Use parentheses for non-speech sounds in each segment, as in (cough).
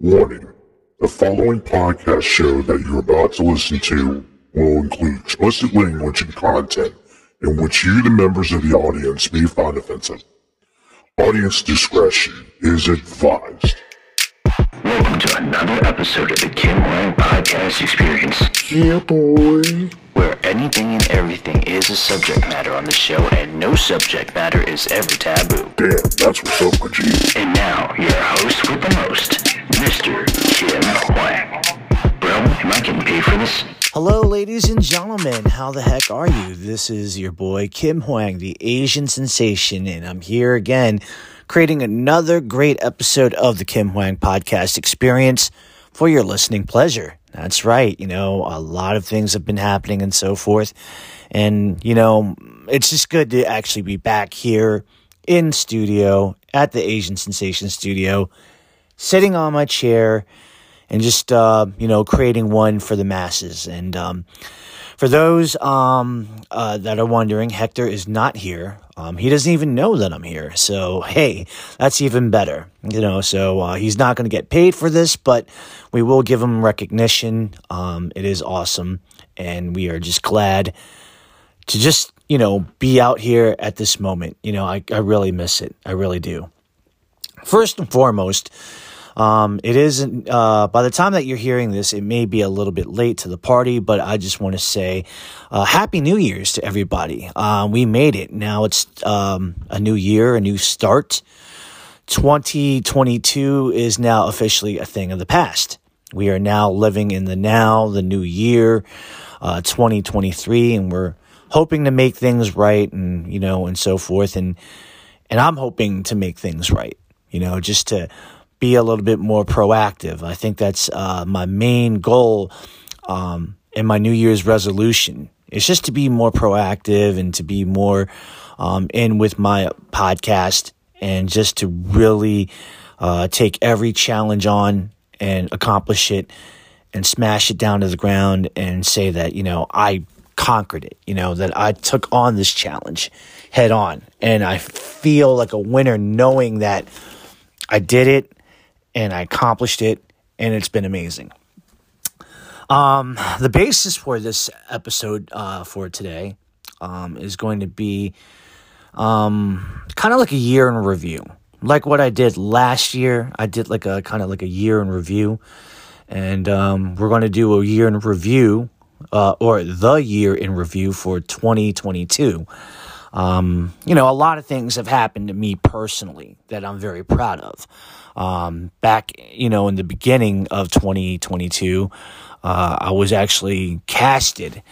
Warning. The following podcast show that you're about to listen to will include explicit language and content in which you, the members of the audience, may find offensive. Audience discretion is advised. Welcome to another episode of the Kim Hoang Podcast Experience, Yeah, boy. where anything and everything is a subject matter on the show, and no subject matter is ever taboo. Damn, that's what's up, with you. And now, your host with the most, Mr. Kim Hoang. Bro, am I getting paid for this? Hello, ladies and gentlemen. How the heck are you? This is your boy Kim Hoang, the Asian sensation, and I'm here again creating another great episode of the Kim Hoang podcast experience for your listening pleasure. That's right. You know, a lot of things have been happening and so forth. And, you know, it's just good to actually be back here in studio at the Asian Sensation studio, sitting on my chair and just uh, you know creating one for the masses. And um, for those um, uh, that are wondering, Hector is not here. Um, he doesn't even know that I'm here. So hey, that's even better. You know, so uh, he's not going to get paid for this, but we will give him recognition. Um, it is awesome, and we are just glad to just you know be out here at this moment. You know, I, I really miss it. I really do. First and foremost, um, it isn't, uh, by the time that you're hearing this, it may be a little bit late to the party, but I just want to say, uh, Happy New Year's to everybody. Um, we made it. Now it's, um, a new year, a new start. 2022 is now officially a thing of the past. We are now living in the now, the new year, uh, 2023, and we're hoping to make things right and, you know, and so forth. And, and I'm hoping to make things right, you know, just to, be a little bit more proactive. I think that's uh, my main goal um, in my New Year's resolution. It's just to be more proactive and to be more um, in with my podcast and just to really uh, take every challenge on and accomplish it and smash it down to the ground and say that, you know, I conquered it, you know, that I took on this challenge head on. And I feel like a winner knowing that I did it and I accomplished it, and it's been amazing. Um, the basis for this episode uh, for today um, is going to be um, kind of like a year in review, like what I did last year. I did like a kind of like a year in review, and um, we're going to do a year in review uh, or the year in review for 2022. Um, you know, a lot of things have happened to me personally that I'm very proud of. Um, back, you know, in the beginning of 2022, uh, I was actually casted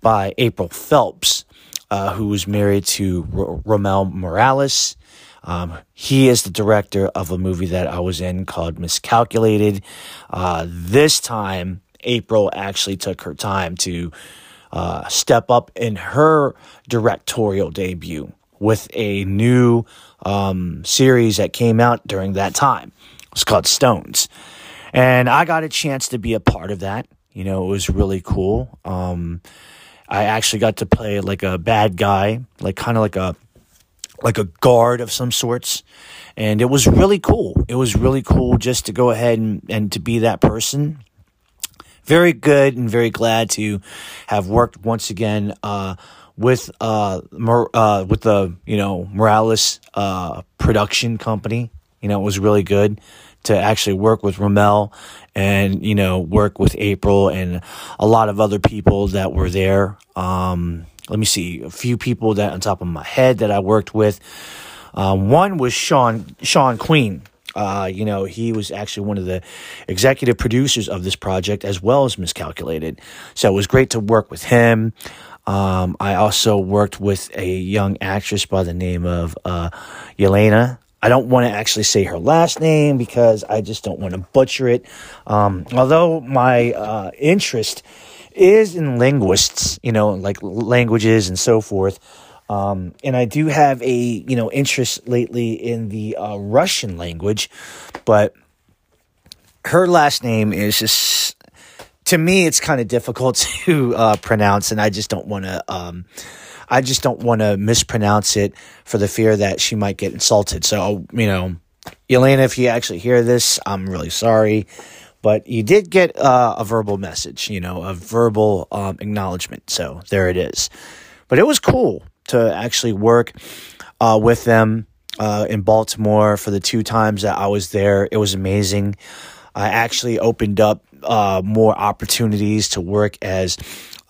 by April Phelps, uh, who was married to R- Romel Morales. Um, he is the director of a movie that I was in called Miscalculated. Uh, this time, April actually took her time to uh, step up in her directorial debut with a new um, series that came out during that time. It's called Stones. And I got a chance to be a part of that. You know, it was really cool. Um, I actually got to play like a bad guy, like kind of like a like a guard of some sorts. And it was really cool. It was really cool just to go ahead and, and to be that person very good and very glad to have worked once again uh, with uh, Mor- uh, with the you know Morales uh, production company. You know, it was really good to actually work with Ramel and you know work with April and a lot of other people that were there. Um, let me see a few people that on top of my head that I worked with. Um, one was Sean Sean Queen. Uh, you know, he was actually one of the executive producers of this project as well as Miscalculated. So it was great to work with him. Um, I also worked with a young actress by the name of uh, Yelena. I don't want to actually say her last name because I just don't want to butcher it. Um, although my uh, interest is in linguists, you know, like languages and so forth. Um, and I do have a you know interest lately in the uh, Russian language, but her last name is just to me it's kind of difficult (laughs) to uh, pronounce, and I just don't want to. Um, I just don't want to mispronounce it for the fear that she might get insulted. So you know, Elena, if you actually hear this, I'm really sorry. But you did get uh, a verbal message, you know, a verbal um, acknowledgement. So there it is. But it was cool to actually work uh, with them uh, in Baltimore for the two times that I was there. It was amazing. I actually opened up uh, more opportunities to work as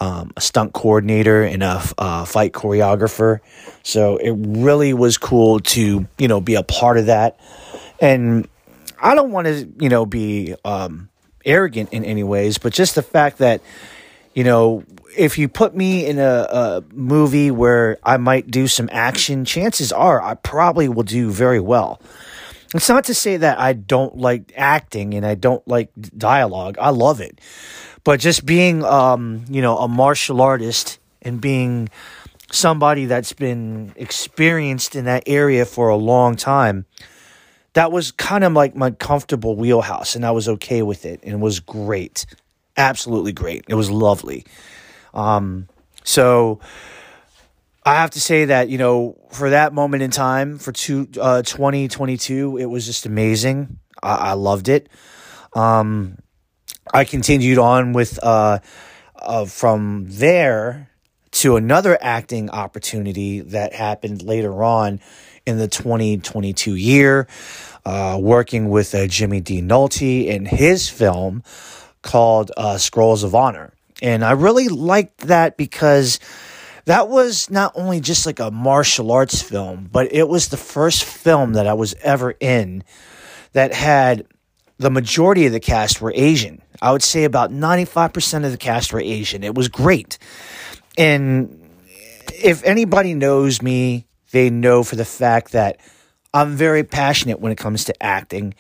um, a stunt coordinator and a uh, fight choreographer. So it really was cool to you know be a part of that. And I don't want to you know be um, arrogant in any ways, but just the fact that you know if you put me in a, a movie where I might do some action, chances are I probably will do very well. It's not to say that I don't like acting and I don't like dialogue. I love it. But just being, um, you know, a martial artist and being somebody that's been experienced in that area for a long time, that was kind of like my comfortable wheelhouse. And I was okay with it. And it was great. Absolutely great. It was lovely. Um, so I have to say that, you know, for that moment in time, for two, uh, 2022, it was just amazing. I, I loved it. Um, I continued on with, uh, uh, from there to another acting opportunity that happened later on in the 2022 year, uh, working with uh, Jimmy D. Nolte in his film called uh, Scrolls of Honor. And I really liked that because that was not only just like a martial arts film, but it was the first film that I was ever in that had the majority of the cast were Asian. I would say about 95% of the cast were Asian. It was great. And if anybody knows me, they know for the fact that I'm very passionate when it comes to acting.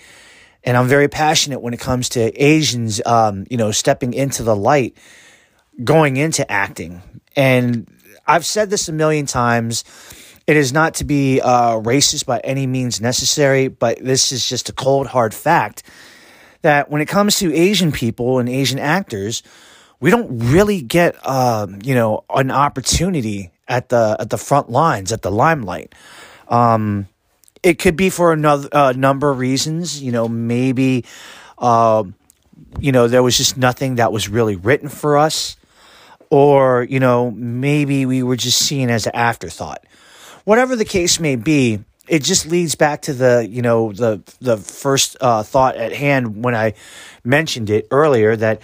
And I'm very passionate when it comes to Asians, um, you know, stepping into the light going into acting. And I've said this a million times. It is not to be uh, racist by any means necessary, but this is just a cold, hard fact that when it comes to Asian people and Asian actors, we don't really get, um, you know, an opportunity at the at the front lines, at the limelight. Um, it could be for another uh, number of reasons. You know, maybe, uh, you know, there was just nothing that was really written for us or, you know, maybe we were just seen as an afterthought. Whatever the case may be, it just leads back to the, you know, the the first uh, thought at hand when I mentioned it earlier that,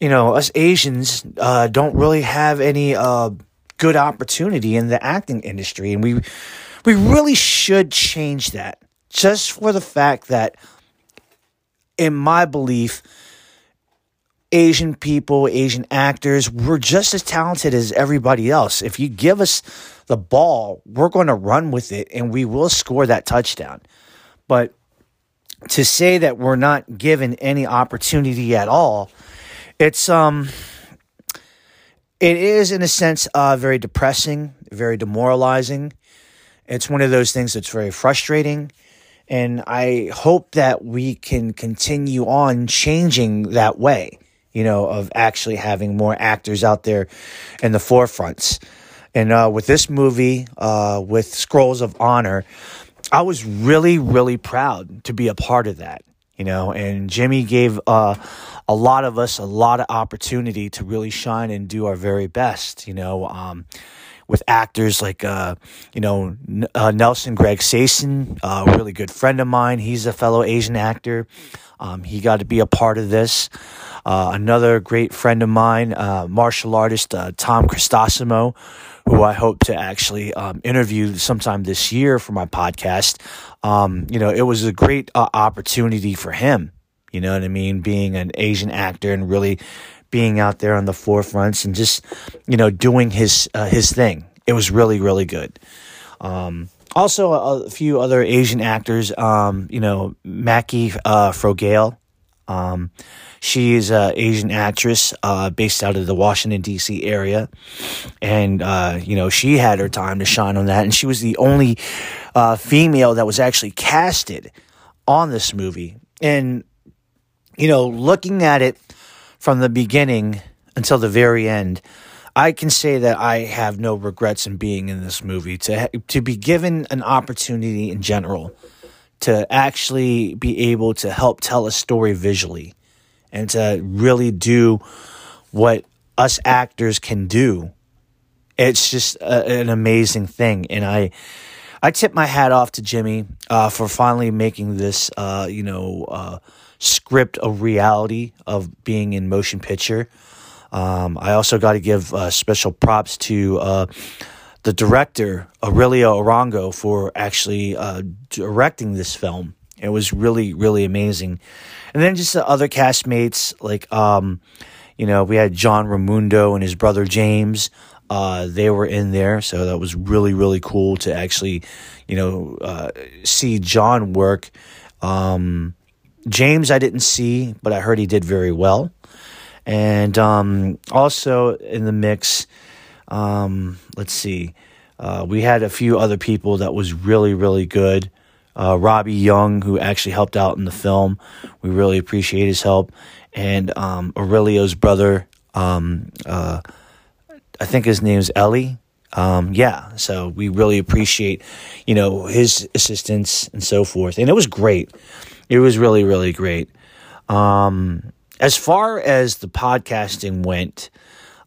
you know, us Asians uh, don't really have any uh, good opportunity in the acting industry, and we we really should change that. Just for the fact that, in my belief, Asian people, Asian actors, we're just as talented as everybody else. If you give us the ball, we're going to run with it and we will score that touchdown. But to say that we're not given any opportunity at all, it's um it is in a sense uh very depressing, very demoralizing. It's one of those things that's very frustrating. And I hope that we can continue on changing that way you know, of actually having more actors out there in the forefronts. And uh, with this movie, uh, with Scrolls of Honor, I was really, really proud to be a part of that, you know, and Jimmy gave uh, a lot of us a lot of opportunity to really shine and do our very best, you know. Um, with actors like, uh, you know, uh, Nelson Greg Sason, a really good friend of mine. He's a fellow Asian actor. Um, he got to be a part of this. Uh, another great friend of mine, uh, martial artist uh, Tom Christosimo, who I hope to actually um, interview sometime this year for my podcast. Um, you know, it was a great uh, opportunity for him. You know what I mean? Being an Asian actor and really being out there on the forefronts and just, you know, doing his uh, his thing. It was really, really good. Um, also, a, a, few other Asian actors, um, you know, Maki uh, Frogale. Um, she is an Asian actress uh, based out of the Washington, D.C. area. And, uh, you know, she had her time to shine on that. And she was the only uh, female that was actually casted on this movie. And, you know, looking at it from the beginning until the very end, I can say that I have no regrets in being in this movie. To to be given an opportunity in general to actually be able to help tell a story visually and to really do what us actors can do. It's just a, an amazing thing. And I, I tip my hat off to Jimmy uh, for finally making this, uh, you know, uh, script a reality of being in motion picture. Um, I also got to give uh, special props to uh, the director Aurelio Arango for actually uh, directing this film. It was really, really amazing. And then just the other castmates, like, um, you know, we had John Ramundo and his brother James. Uh, they were in there, so that was really, really cool to actually, you know, uh, see John work. Um, James, I didn't see, but I heard he did very well. And um, also in the mix, um, let's see, uh, we had a few other people that was really, really good. Uh, Robbie Young, who actually helped out in the film, we really appreciate his help. And um, Aurelio's brother, um, uh, I think his name's Ellie. Um, yeah, so we really appreciate, you know, his assistance and so forth. And it was great. It was really, really great. Um, as far as the podcasting went,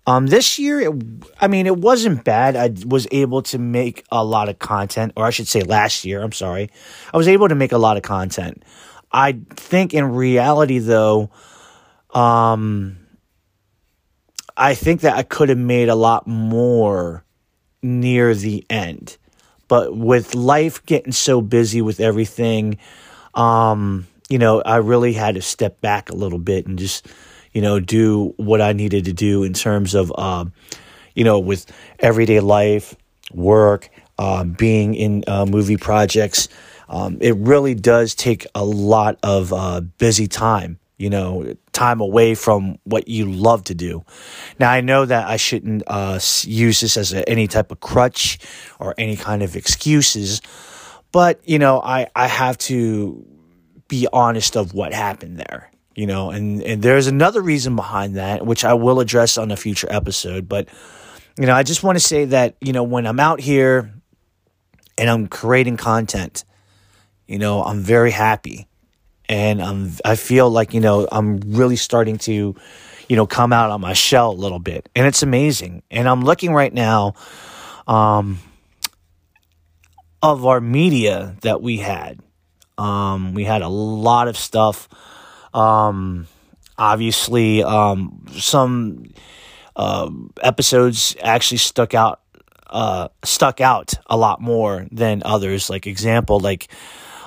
um, this year, it, I mean, it wasn't bad. I was able to make a lot of content, or I should say last year, I'm sorry. I was able to make a lot of content. I think in reality, though, um, I think that I could have made a lot more near the end. But with life getting so busy with everything, um, you know, I really had to step back a little bit and just, you know, do what I needed to do in terms of, um, you know, with everyday life, work, um, being in uh, movie projects. Um, it really does take a lot of uh, busy time, you know, time away from what you love to do. Now, I know that I shouldn't uh, use this as a, any type of crutch or any kind of excuses, but, you know, I, I have to be honest of what happened there you know and and there's another reason behind that which I will address on a future episode. But you know I just want to say that you know when I'm out here and I'm creating content you know I'm very happy. And I'm I feel like you know I'm really starting to you know come out on my shell a little bit. And it's amazing. And I'm looking right now um of our media that we had um, we had a lot of stuff. Um, obviously, um, some uh, episodes actually stuck out uh, stuck out a lot more than others. Like example, like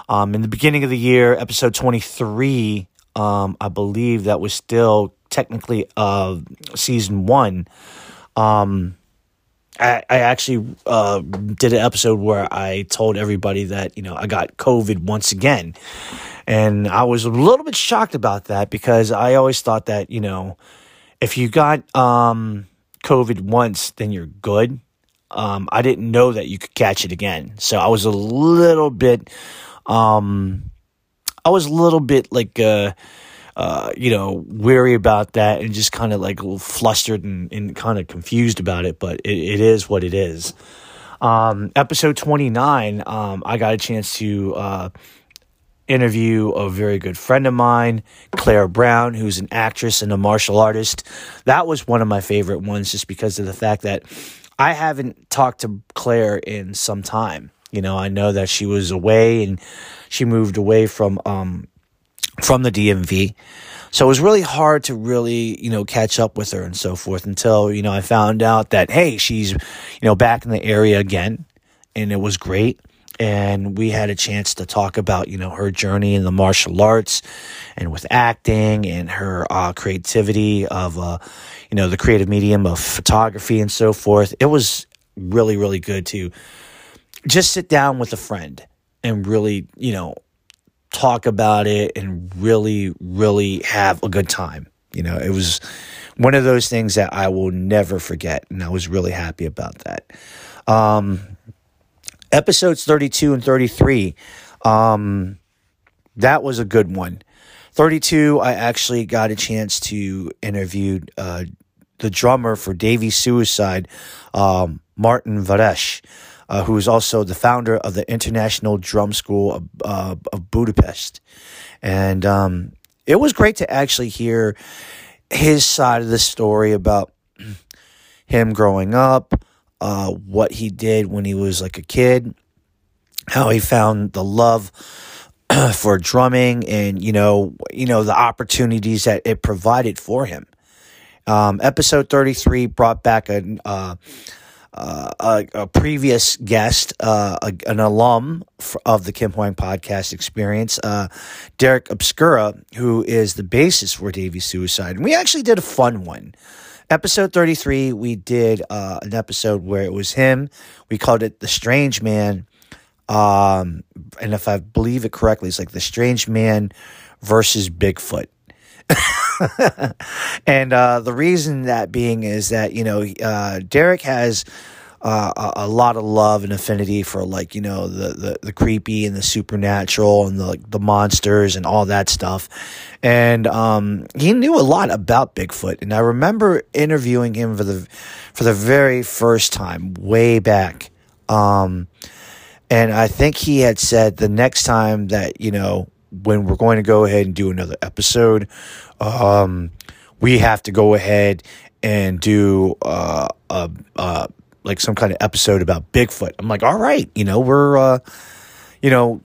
um, in the beginning of the year, episode twenty three, um, I believe that was still technically uh, season one. Um, I, I actually uh, did an episode where I told everybody that you know I got COVID once again, and I was a little bit shocked about that because I always thought that you know if you got um, COVID once, then you're good. Um, I didn't know that you could catch it again, so I was a little bit, um, I was a little bit like. Uh, uh, you know, weary about that and just kind of like flustered and, and kind of confused about it, but it, it is what it is. Um, episode 29, um, I got a chance to uh, interview a very good friend of mine, Claire Brown, who's an actress and a martial artist. That was one of my favorite ones just because of the fact that I haven't talked to Claire in some time. You know, I know that she was away and she moved away from um, from the DMV. So it was really hard to really, you know, catch up with her and so forth until, you know, I found out that, hey, she's, you know, back in the area again. And it was great. And we had a chance to talk about, you know, her journey in the martial arts and with acting and her uh, creativity of, uh, you know, the creative medium of photography and so forth. It was really, really good to just sit down with a friend and really, you know, talk about it and really, really have a good time. You know, it was one of those things that I will never forget, and I was really happy about that. Um, episodes 32 and 33, um, that was a good one. 32, I actually got a chance to interview uh, the drummer for Davey Suicide, um, Martin Varesh. Uh, who is also the founder of the International Drum School of, uh, of Budapest. And um, it was great to actually hear his side of the story about him growing up, uh, what he did when he was like a kid, how he found the love (clears throat) for drumming and you know you know the opportunities that it provided for him. Um, episode thirty three brought back a, uh, uh, a, a previous guest, uh, a, an alum of the Kim Hoang podcast experience, uh, Derek Obscura, who is the basis for Davey Suicide. And we actually did a fun one. Episode 33, we did uh, an episode where it was him. We called it The Strange Man. Um, and if I believe it correctly, it's like The Strange Man versus Bigfoot. (laughs) and uh, the reason that being is that you know uh, Derek has uh, a, a, lot of love and affinity for like you know the, the, the creepy and the supernatural and the like, the monsters and all that stuff, and um, he knew a lot about Bigfoot. And I remember interviewing him for the for the very first time way back. Um, and I think he had said the next time that you know when we're going to go ahead and do another episode, um, we have to go ahead and do uh, a, uh, like some kind of episode about Bigfoot. I'm like, all right, you know, we're, uh, you know,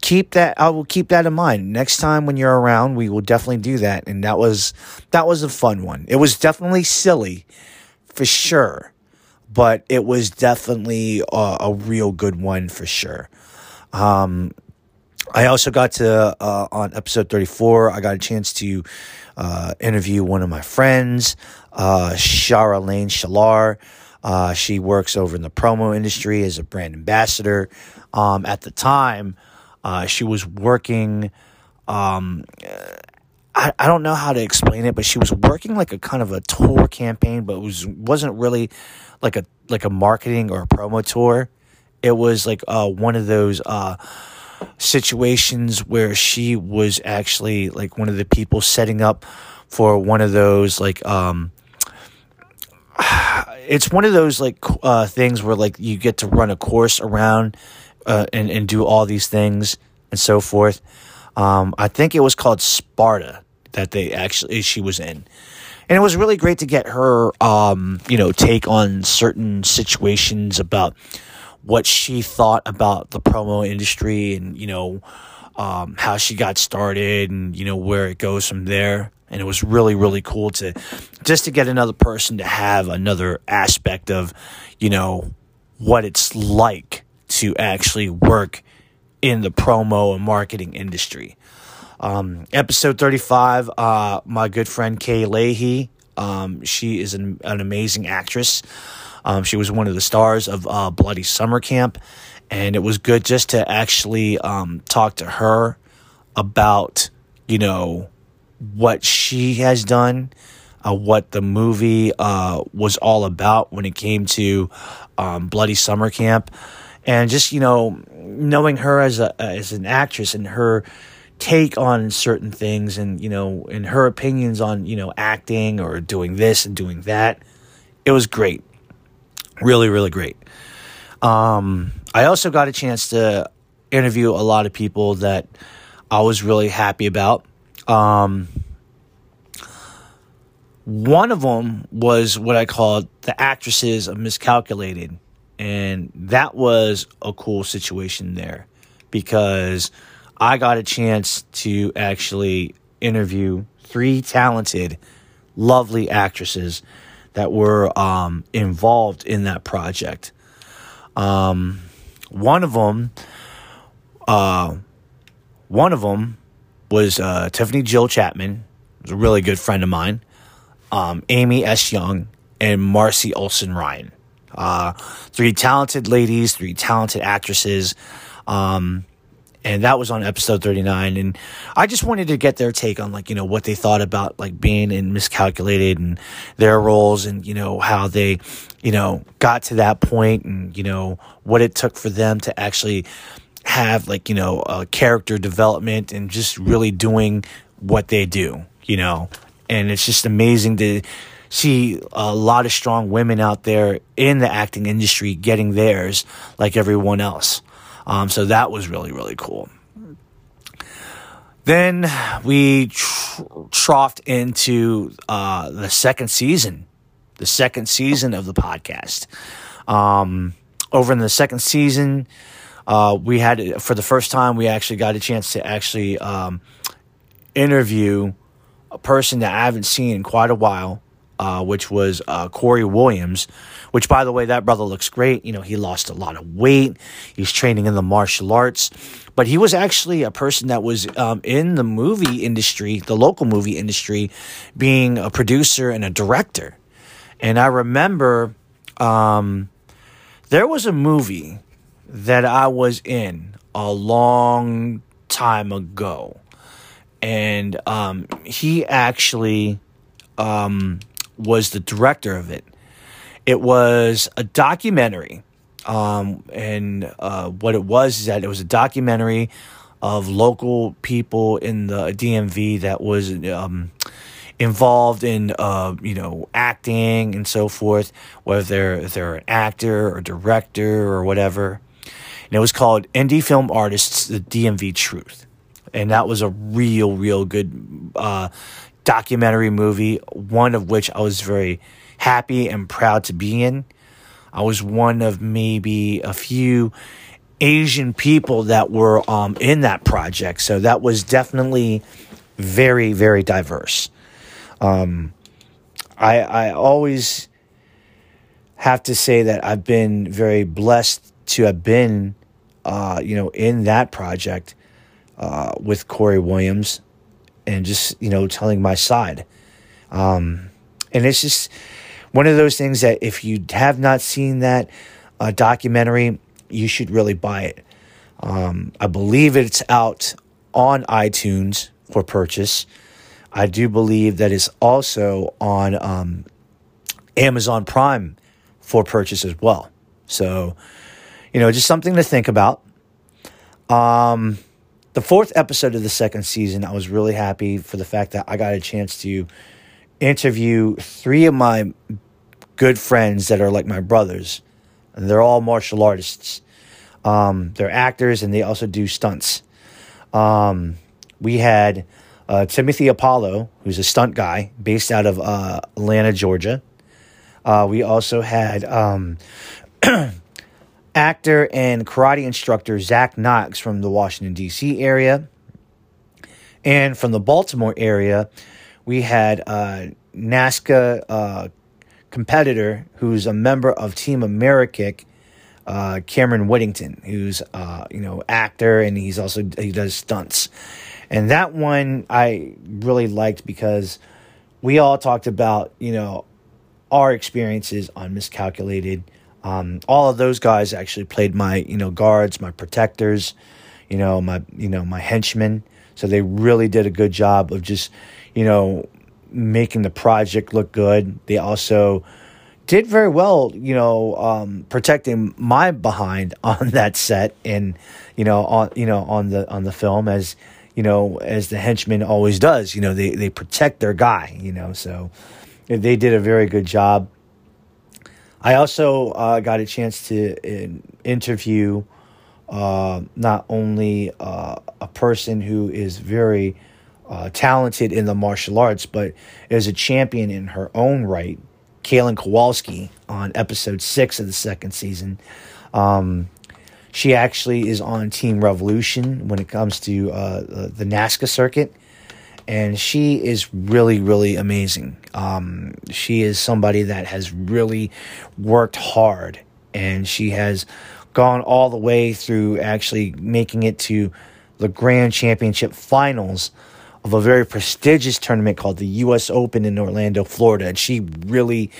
keep that. I will keep that in mind. Next time when you're around, we will definitely do that. And that was that was a fun one. It was definitely silly, for sure, but it was definitely a, a real good one for sure. Um, I also got to, uh, on episode 34, I got a chance to uh, interview one of my friends, uh, Shara Lane Shalar. Uh, she works over in the promo industry as a brand ambassador. Um, at the time, uh, she was working. Um, I, I don't know how to explain it, but she was working like a kind of a tour campaign, but it was wasn't really like a like a marketing or a promo tour. It was like uh, one of those uh, situations where she was actually like one of the people setting up for one of those like um (sighs) it's one of those like uh things where like you get to run a course around uh, and and do all these things and so forth. Um i think it was called sparta that they actually she was in. And it was really great to get her um you know take on certain situations about what she thought about the promo industry and, you know, um, how she got started and, you know, where it goes from there. And it was really, really cool to just to get another person to have another aspect of, you know, what it's like to actually work in the promo and marketing industry. Um, episode 35, uh, my good friend Kay Leahy, um, she is an, an amazing actress. Um, she was one of the stars of uh, Bloody Summer Camp, and it was good just to actually um, talk to her about, you know, what she has done, uh, what the movie uh, was all about when it came to um, Bloody Summer Camp, and just you know, knowing her as a as an actress and her take on certain things and you know and her opinions on you know acting or doing this and doing that it was great Really, really great. Um, I also got a chance to interview a lot of people that I was really happy about. Um, one of them was what I called the actresses of Miscalculated. And that was a cool situation there because I got a chance to actually interview three talented, lovely actresses that were um, involved in that project. Um, one of them, uh, one of them was uh, Tiffany Jill Chapman, was a really good friend of mine. Um, Amy S. Young and Marcy Olson Ryan. Uh, three talented ladies, three talented actresses. Um, and that was on episode 39 and i just wanted to get their take on like you know what they thought about like being in miscalculated and their roles and you know how they you know got to that point and you know what it took for them to actually have like you know a character development and just really doing what they do you know and it's just amazing to see a lot of strong women out there in the acting industry getting theirs like everyone else. Um, so that was really, really cool. Then we tr- troughed into uh, the second season, the second season of the podcast. Um, over in the second season, uh, we had for the first time we actually got a chance to actually um, interview a person that I haven't seen in quite a while, uh, which was uh, Corey Williams. Which, by the way, that brother looks great. You know, he lost a lot of weight. He's training in the martial arts, but he was actually a person that was um, in the movie industry, the local movie industry, being a producer and a director. And I remember um, there was a movie that I was in a long time ago. And um, he actually um, was the director of it. It was a documentary. Um, and uh, what it was is that it was a documentary of local people in the DMV that was um, involved in uh, you know acting and so forth, whether they're they're an actor or director or whatever. And it was called Indie Film Artists: The DMV Truth, and that was a real, real good uh, documentary movie. One of which I was very happy and proud to be in. I was one of maybe a few Asian people that were um, in that project, so that was definitely very, very diverse. Um, I I always have to say that I've been very blessed to have been, uh, you know, in that project uh, with Corey Williams, and just you know telling my side. Um, and it's just one of those things that if you have not seen that uh, documentary, you should really buy it. Um, I believe it's out on iTunes for purchase. I do believe that it's also on um, Amazon Prime for purchase as well. So, you know, just something to think about. Um, the fourth episode of the second season, I was really happy for the fact that I got a chance to interview three of my good friends that are like my brothers. And they're all martial artists. Um, they're actors and they also do stunts. Um, we had uh, Timothy Apollo, who's a stunt guy based out of uh, Atlanta, Georgia. Uh, we also had um, (clears throat) actor and karate instructor Zach Knox from the Washington, D.C. area. And from the Baltimore area, we had uh, NASKA uh, competitor who's a member of Team Amerikick, uh, Cameron Whittington, who's uh, you know actor and he's also he does stunts. And that one I really liked because we all talked about, you know, our experiences on Miscalculated. Um, all of those guys actually played my, you know, guards, my protectors, you know, my, you know, my henchmen. So they really did a good job of just, you know, making the project look good. They also did very well, you know, um, protecting my behind (laughs) on that set and, you know, on, you know, on the, on the film as, you know, as the henchman always does. You know, they, they protect their guy, you know, so they did a very good job. I also uh, got a chance to uh, interview uh, not only uh, a person who is very uh, talented in the martial arts, but is a champion in her own right, Kaylin Kowalski, on episode six of the second season. Um, she actually is on Team Revolution when it comes to uh, the NASKA circuit. And she is really, really amazing. Um, she is somebody that has really worked hard and she has gone all the way through actually making it to the Grand Championship finals of a very prestigious tournament called the US Open in Orlando, Florida. And she really,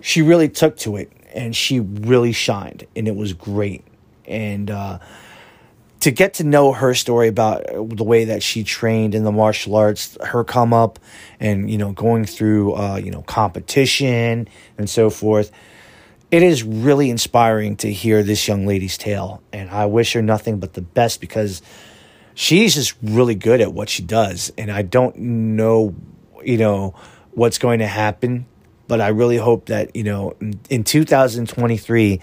she really took to it and she really shined and it was great and uh, to get to know her story about the way that she trained in the martial arts, her come up, and you know going through uh, you know competition and so forth. It is really inspiring to hear this young lady's tale, and I wish her nothing but the best because she's just really good at what she does, and I don't know, you know, what's going to happen but I really hope that, you know, in, in 2023,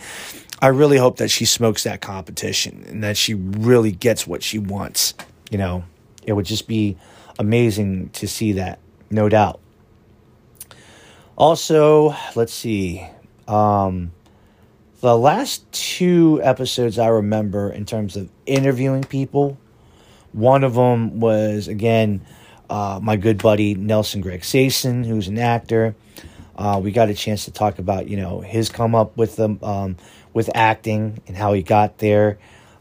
I really hope that she smokes that competition and that she really gets what she wants. You know, it would just be amazing to see that, no doubt. Also, let's see. Um, the last two episodes I remember in terms of interviewing people, one of them was, again, uh, my good buddy Nelson Greg Sason, who's an actor. Uh, we got a chance to talk about, you know, his come up with them, um, with acting and how he got there.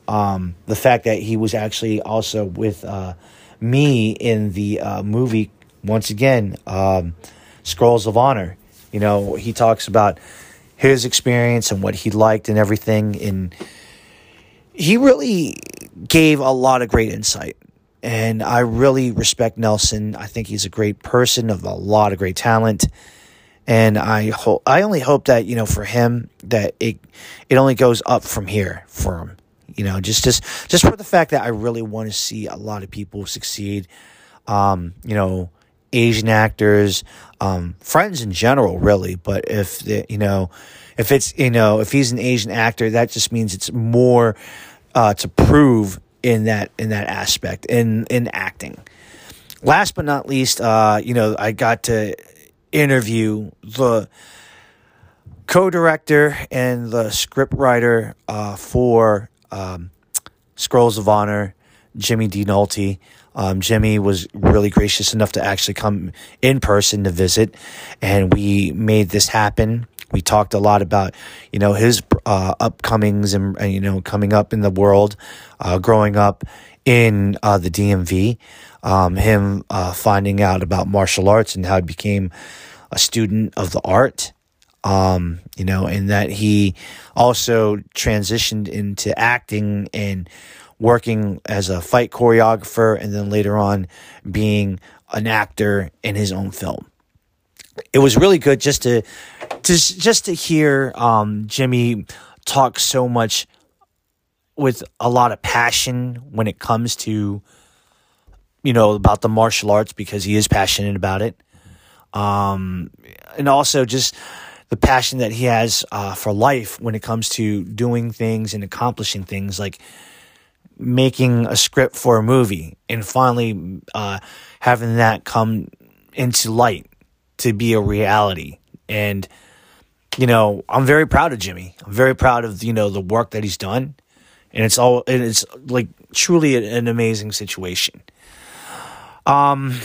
Um, the fact that he was actually also with uh, me in the uh, movie once again, um, Scrolls of Honor. You know, he talks about his experience and what he liked and everything, and he really gave a lot of great insight. And I really respect Nelson. I think he's a great person of a lot of great talent and I hope I only hope that you know for him that it it only goes up from here for him. You know, just just just for the fact that I really want to see a lot of people succeed. Um, you know, Asian actors, um, friends in general, really. But if you know, if it's you know, if he's an Asian actor, that just means it's more uh, to prove in that in that aspect in in acting. Last but not least, uh, you know, I got to interview the co-director and the scriptwriter uh, for um, Scrolls of Honor, Jimmy D. Nolte. Um, Jimmy was really gracious enough to actually come in person to visit, and we made this happen. We talked a lot about, you know, his uh, upcomings and, and, you know, coming up in the world, uh, growing up in uh, the DMV, um, him uh, finding out about martial arts and how he became a student of the art, um, you know, and that he also transitioned into acting and working as a fight choreographer and then later on being an actor in his own film. It was really good just to, to just to hear um, Jimmy talk so much with a lot of passion when it comes to you know about the martial arts because he is passionate about it um, and also just the passion that he has uh, for life when it comes to doing things and accomplishing things like making a script for a movie and finally uh, having that come into light to be a reality. And you know i'm very proud of jimmy. I'm very proud of you know the work that he's done. And it's all and it's like truly an amazing situation. Um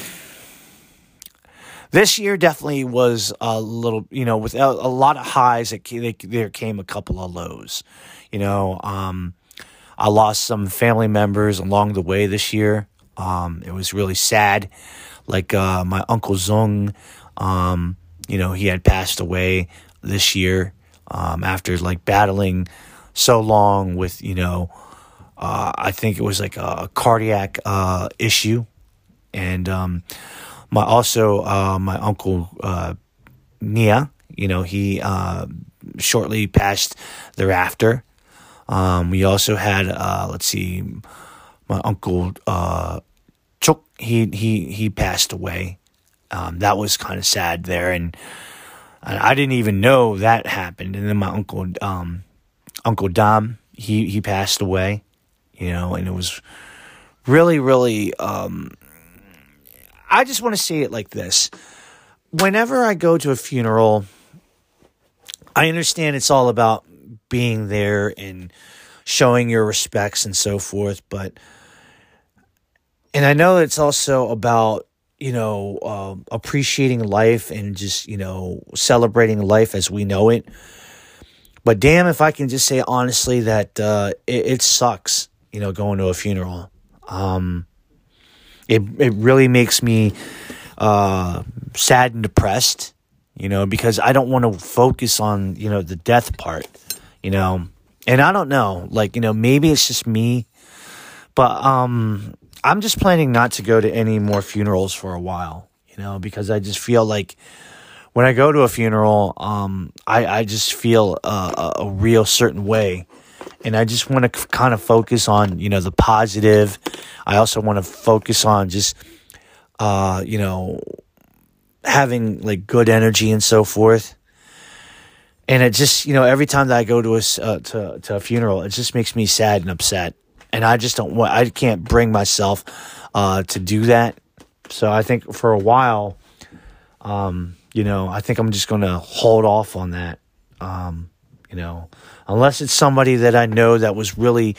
this year definitely was a little, you know, with a, a lot of highs, it, there came a couple of lows. You know, um, I lost some family members along the way this year. Um, it was really sad. Like uh, my uncle Zung, um, you know, he had passed away this year um, after like battling so long with, you know, uh, I think it was like a cardiac uh, issue. And um, my also uh, my uncle uh, Nia, you know, he uh, shortly passed thereafter. Um, we also had uh, let's see, my uncle uh, Chuk. He he he passed away. Um, that was kind of sad there, and I didn't even know that happened. And then my uncle um, Uncle Dom, he he passed away. You know, and it was really really um, I just want to say it like this. Whenever I go to a funeral, I understand it's all about being there and showing your respects and so forth, but and I know it's also about you know uh, appreciating life and just you know celebrating life as we know it. But damn, if I can just say honestly that uh, it, it, sucks, you know, going to a funeral. Um, it it really makes me uh, sad and depressed, you know, because I don't want to focus on you know the death part, you know, and I don't know, like you know, maybe it's just me, but um, I'm just planning not to go to any more funerals for a while, you know, because I just feel like when I go to a funeral, um, I I just feel a, a real certain way and I just want to kind of focus on you know the positive. I also want to focus on just uh, you know having like good energy and so forth. And it just, you know, every time that I go to a uh, to to a funeral, it just makes me sad and upset. And I just don't want. I can't bring myself uh, to do that. So I think for a while, um, you know, I think I'm just going to hold off on that. Um, you know, unless it's somebody that I know that was really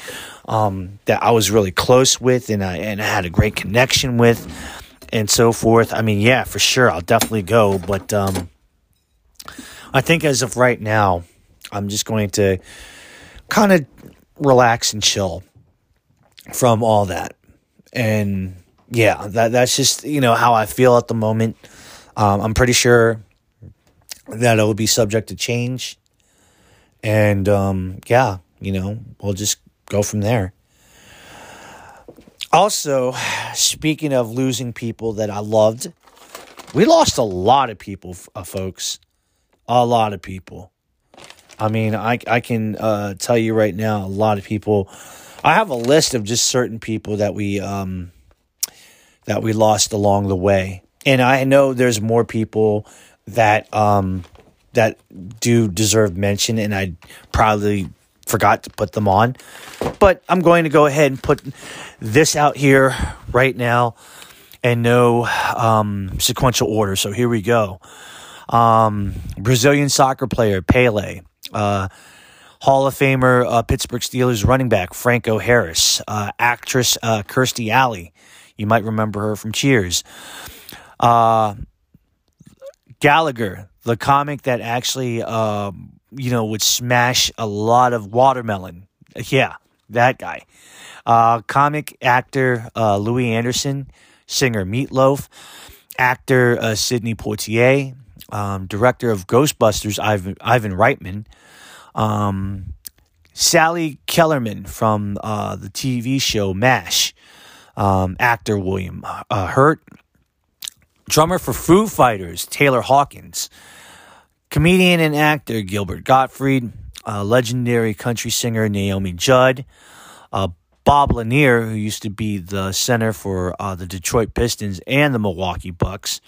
um, that I was really close with and I and I had a great connection with and so forth. I mean, yeah, for sure, I'll definitely go. But um, I think as of right now, I'm just going to kind of relax and chill from all that. And yeah, that that's just you know how I feel at the moment. Um, I'm pretty sure that it will be subject to change, and um, yeah, you know, we'll just go from there. Also, speaking of losing people that I loved, we lost a lot of people, uh, folks. A lot of people. I mean, I, I can uh, tell you right now, a lot of people. I have a list of just certain people that we um, that we lost along the way, and I know there's more people that um, that do deserve mention, and I probably forgot to put them on. But I'm going to go ahead and put this out here right now and no um, sequential order. So here we go. Um, Brazilian soccer player Pele, uh, Hall of Famer uh, Pittsburgh Steelers running back Franco Harris, uh, actress uh, Kirstie Alley. You might remember her from Cheers. Uh, Gallagher, the comic that actually um, you know, would smash a lot of watermelon. Yeah, that guy. Uh, comic actor uh, Louie Anderson, singer Meatloaf, actor Sidney Poitier, um, director of Ghostbusters Ivan, Ivan Reitman, um, Sally Kellerman from uh, the TV show MASH, um, actor William uh, Hurt, drummer for Foo Fighters Taylor Hawkins, Comedian and actor Gilbert Gottfried, uh, legendary country singer Naomi Judd, uh, Bob Lanier, who used to be the center for uh, the Detroit Pistons and the Milwaukee Bucks,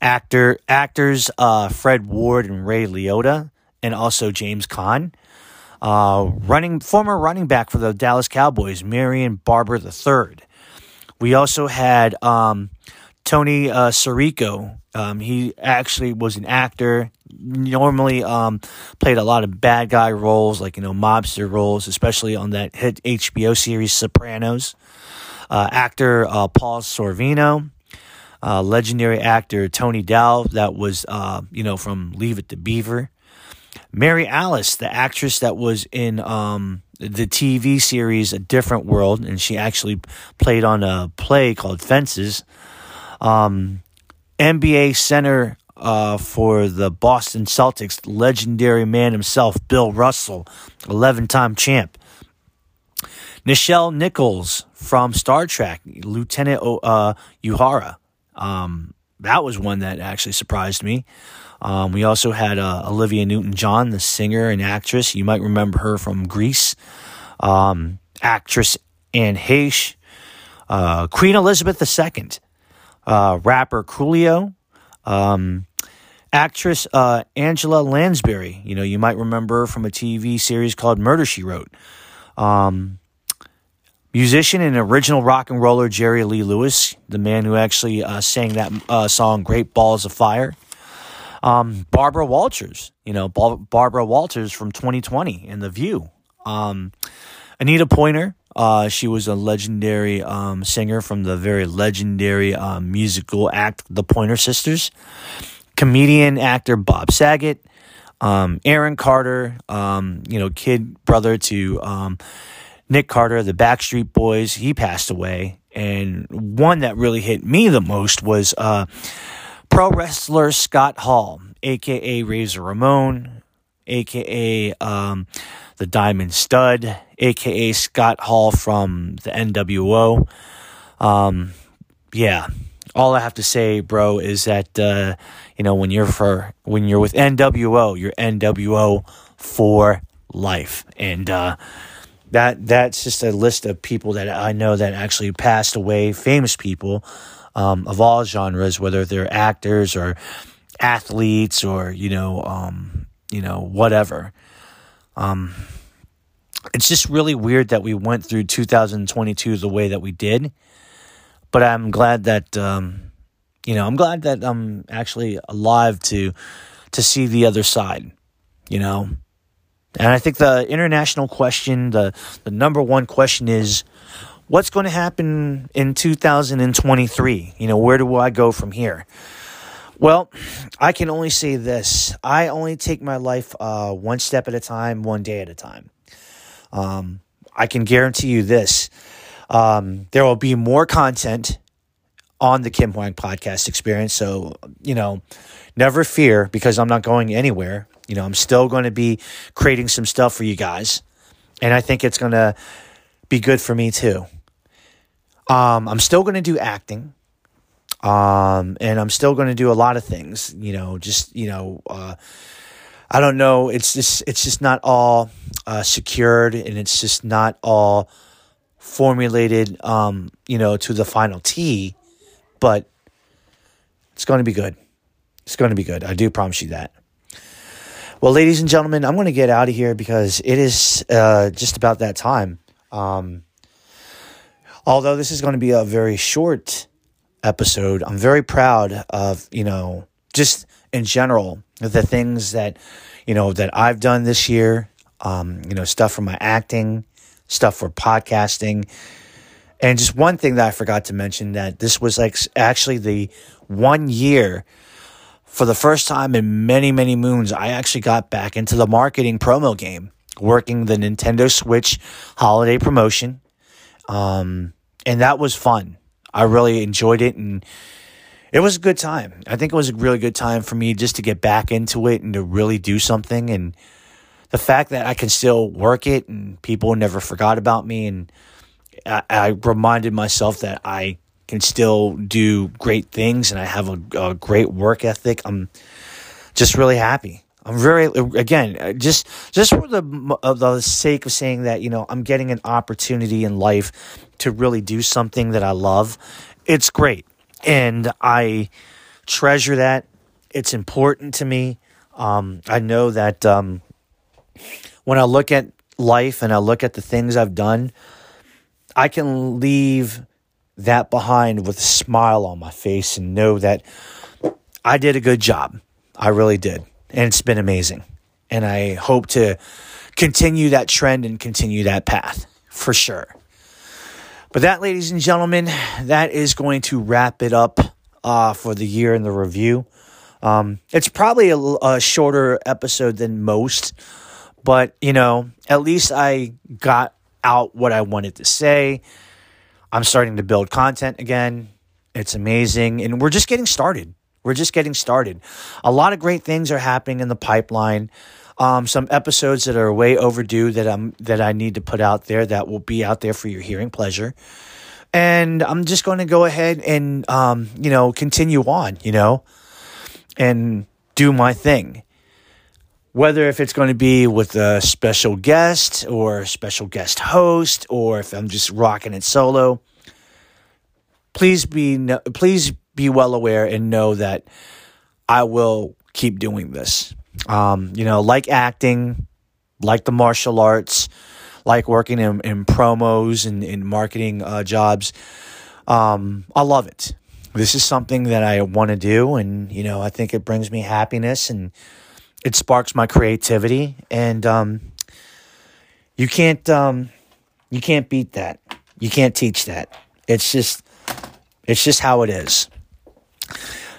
actor actors uh, Fred Ward and Ray Liotta, and also James Caan. Uh, running former running back for the Dallas Cowboys, Marion Barber III. We also had um, Tony uh, Sirico. Um, he actually was an actor. Normally, um, played a lot of bad guy roles, like you know, mobster roles, especially on that hit HBO series Sopranos. Uh, actor uh, Paul Sorvino, uh, legendary actor Tony Dow, that was uh, you know from Leave It to Beaver. Mary Alice, the actress that was in um, the TV series A Different World, and she actually played on a play called Fences. Um, NBA center uh, for the Boston Celtics, legendary man himself, Bill Russell, 11 time champ. Nichelle Nichols from Star Trek, Lieutenant uh, Uhura. Um, that was one that actually surprised me. Um, we also had uh, Olivia Newton John, the singer and actress. You might remember her from Grease. Um, actress Anne Heche. Uh, Queen Elizabeth II uh, rapper Coolio, um, actress uh, Angela Lansbury. You know, you might remember her from a TV series called Murder She Wrote. Um, musician and original rock and roller Jerry Lee Lewis, the man who actually uh, sang that uh, song "Great Balls of Fire." Um, Barbara Walters, you know, Barbara Walters from 2020 and The View. Um, Anita Pointer, uh, she was a legendary um, singer from the very legendary um, musical act The Pointer Sisters. Comedian actor Bob Saget. Um, Aaron Carter, um, you know, kid brother to Nick Carter, the Backstreet Boys. He passed away. And one that really hit me the most was uh, pro wrestler Scott Hall, aka Razor Ramon, aka um, the Diamond Stud, aka Scott Hall from the NWO. Um, yeah, all I have to say, bro, is that uh, you know when you're for when you're with NWO, you're NWO for life, and uh, that that's just a list of people that I know that actually passed away, famous people. um, of all genres, whether they're actors or athletes or you know, um, you know, whatever. Um, it's just really weird that we went through 2022 the way that we did, but I'm glad that um, you know, I'm glad that I'm actually alive to to see the other side. You know, and I think the international question, the the number one question is what's going to happen in 2023? You know, where do I go from here? Well, I can only say this. I only take my life uh, one step at a time, one day at a time. Um, I can guarantee you this. Um, there will be more content on the Kim Hoang podcast experience. So, you know, never fear because I'm not going anywhere. You know, I'm still going to be creating some stuff for you guys. And I think it's going to be good for me too. Um, I'm still going to do acting. Um, and I'm still going to do a lot of things, you know, just, you know, uh, I don't know. It's just, it's just not all, uh, secured and it's just not all formulated, um, you know, to the final T, but it's going to be good. It's going to be good. I do promise you that. Well, ladies and gentlemen, I'm going to get out of here because it is uh, just about that time. Um, although this is going to be a very short episode, I'm very proud of, you know, just in general, the things that, you know, that I've done this year, um, you know, stuff for my acting, stuff for podcasting. And just one thing that I forgot to mention that this was like actually the one year for the first time in many, many moons, I actually got back into the marketing promo game, working the Nintendo Switch holiday promotion. Um, and that was fun. I really enjoyed it and it was a good time. I think it was a really good time for me just to get back into it and to really do something. And the fact that I can still work it and people never forgot about me. And I, I reminded myself that I can still do great things and I have a, a great work ethic. I'm just really happy. I'm very again just just for the the sake of saying that you know I'm getting an opportunity in life to really do something that I love. It's great, and I treasure that. It's important to me. Um, I know that um, when I look at life and I look at the things I've done, I can leave that behind with a smile on my face and know that I did a good job. I really did. And it's been amazing. And I hope to continue that trend and continue that path for sure. But that, ladies and gentlemen, that is going to wrap it up uh, for the year in the review. Um, it's probably a, a shorter episode than most, but you know, at least I got out what I wanted to say. I'm starting to build content again. It's amazing. And we're just getting started. We're just getting started. A lot of great things are happening in the pipeline. Um, some episodes that are way overdue that I'm that I need to put out there that will be out there for your hearing pleasure. And I'm just going to go ahead and um, you know continue on, you know, and do my thing whether if it's going to be with a special guest or a special guest host or if I'm just rocking it solo, please be please be well aware and know that I will keep doing this. Um, you know, like acting, like the martial arts, like working in, in promos and in marketing uh, jobs. Um, I love it. This is something that I want to do, and you know, I think it brings me happiness and it sparks my creativity, and um, you can't um, you can't beat that. You can't teach that. It's just it's just how it is.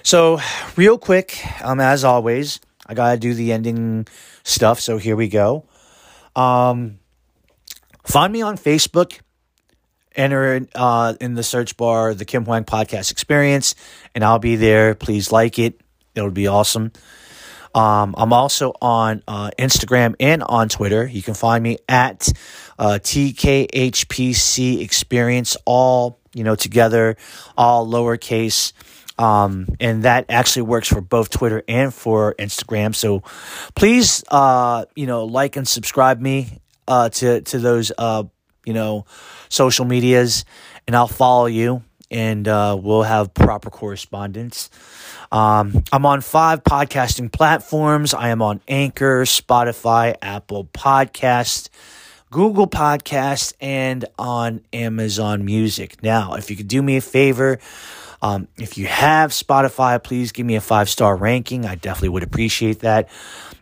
So, real quick, um, as always, I gotta do the ending stuff. So here we go. Um, find me on Facebook. Enter uh, in the search bar the Kim Hoang Podcast Experience, and I'll be there. Please like it; it'll be awesome. Um, I'm also on uh, Instagram and on Twitter. You can find me at uh, TKHPC Experience, all you know together, all lowercase. Um, and that actually works for both Twitter and for Instagram. So please, uh, you know, like and subscribe me uh, to to those uh, you know social medias, and I'll follow you and uh, we'll have proper correspondence. Um, I'm on five podcasting platforms. I am on Anchor, Spotify, Apple Podcast, Google Podcast, and on Amazon Music. Now, if you could do me a favor, um, if you have Spotify, please give me a five star ranking. I definitely would appreciate that.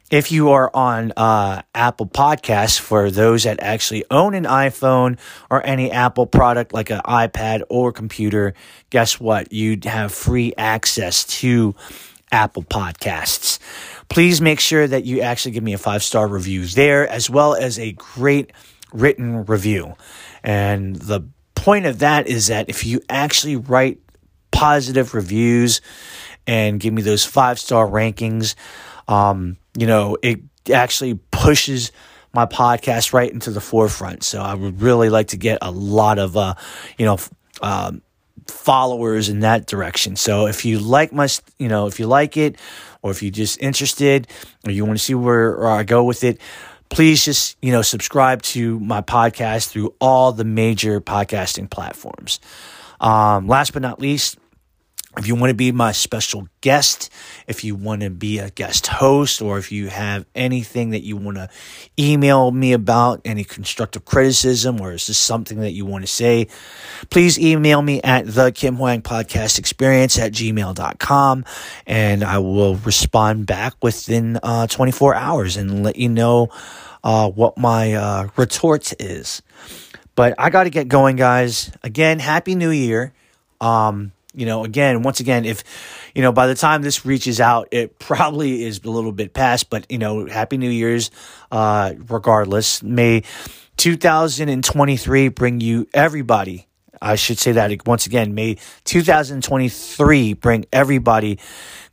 If you are on uh, Apple Podcasts, for those that actually own an iPhone or any Apple product like an iPad or computer, guess what? You'd have free access to Apple Podcasts. Please make sure that you actually give me a five star review there, as well as a great written review. And the point of that is that if you actually write positive reviews and give me those five star rankings, um, you know, it actually pushes my podcast right into the forefront. So I would really like to get a lot of, uh, you know, um, followers in that direction. So if you like my, you know, if you like it, or if you're just interested, or you want to see where I go with it, please just you know subscribe to my podcast through all the major podcasting platforms. Um, last but not least, if you want to be my special guest, if you want to be a guest host, or if you have anything that you want to email me about, any constructive criticism, or is this something that you want to say, please email me at the Kim Hoang Podcast Experience at gmail.com and I will respond back within uh, 24 hours and let you know uh, what my uh, retort is. But I got to get going, guys. Again, Happy New Year. Um, you know, again, once again, if, you know, by the time this reaches out, it (laughs) probably is a little bit past, but, you know, Happy New Year's, uh, regardless. May 2023 bring you everybody. I should say that once again, may 2023 bring everybody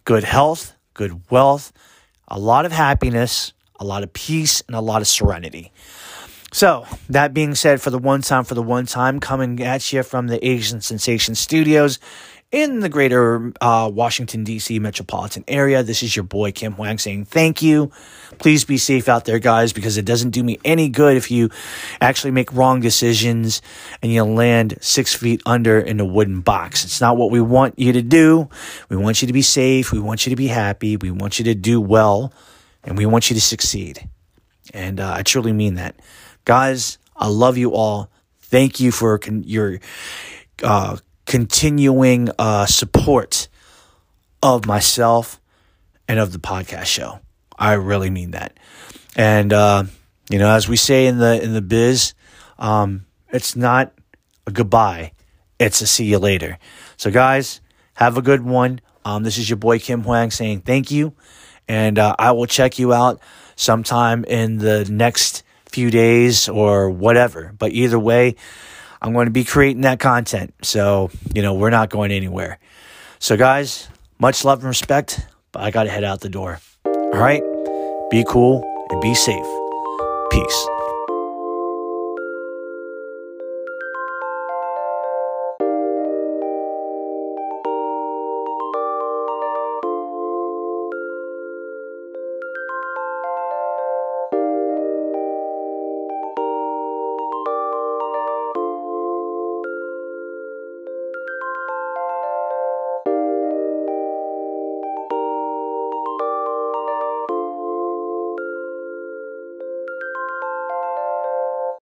good health, good wealth, a lot of happiness, a lot of peace, and a lot of serenity. So, that being said, for the one time, for the one time, coming at you from the Asian Sensation Studios in the greater uh, Washington, D.C. metropolitan area. This is your boy Kim Hoang saying thank you. Please be safe out there, guys, because it doesn't do me any good if you actually make wrong decisions and you land six feet under in a wooden box. It's not what we want you to do. We want you to be safe. We want you to be happy. We want you to do well, and we want you to succeed. And uh, I truly mean that. Guys, I love you all. Thank you for con- your uh, continuing uh, support of myself and of the podcast show. I really mean that. And uh, you know, as we say in the in the biz, um, it's not a goodbye; it's a see you later. So, guys, have a good one. Um, this is your boy Kim Hoang saying thank you, and uh, I will check you out sometime in the next few days or whatever. But either way, I'm going to be creating that content. So, you know, we're not going anywhere. So, guys, much love and respect, but I got to head out the door. All right? Be cool and be safe. Peace.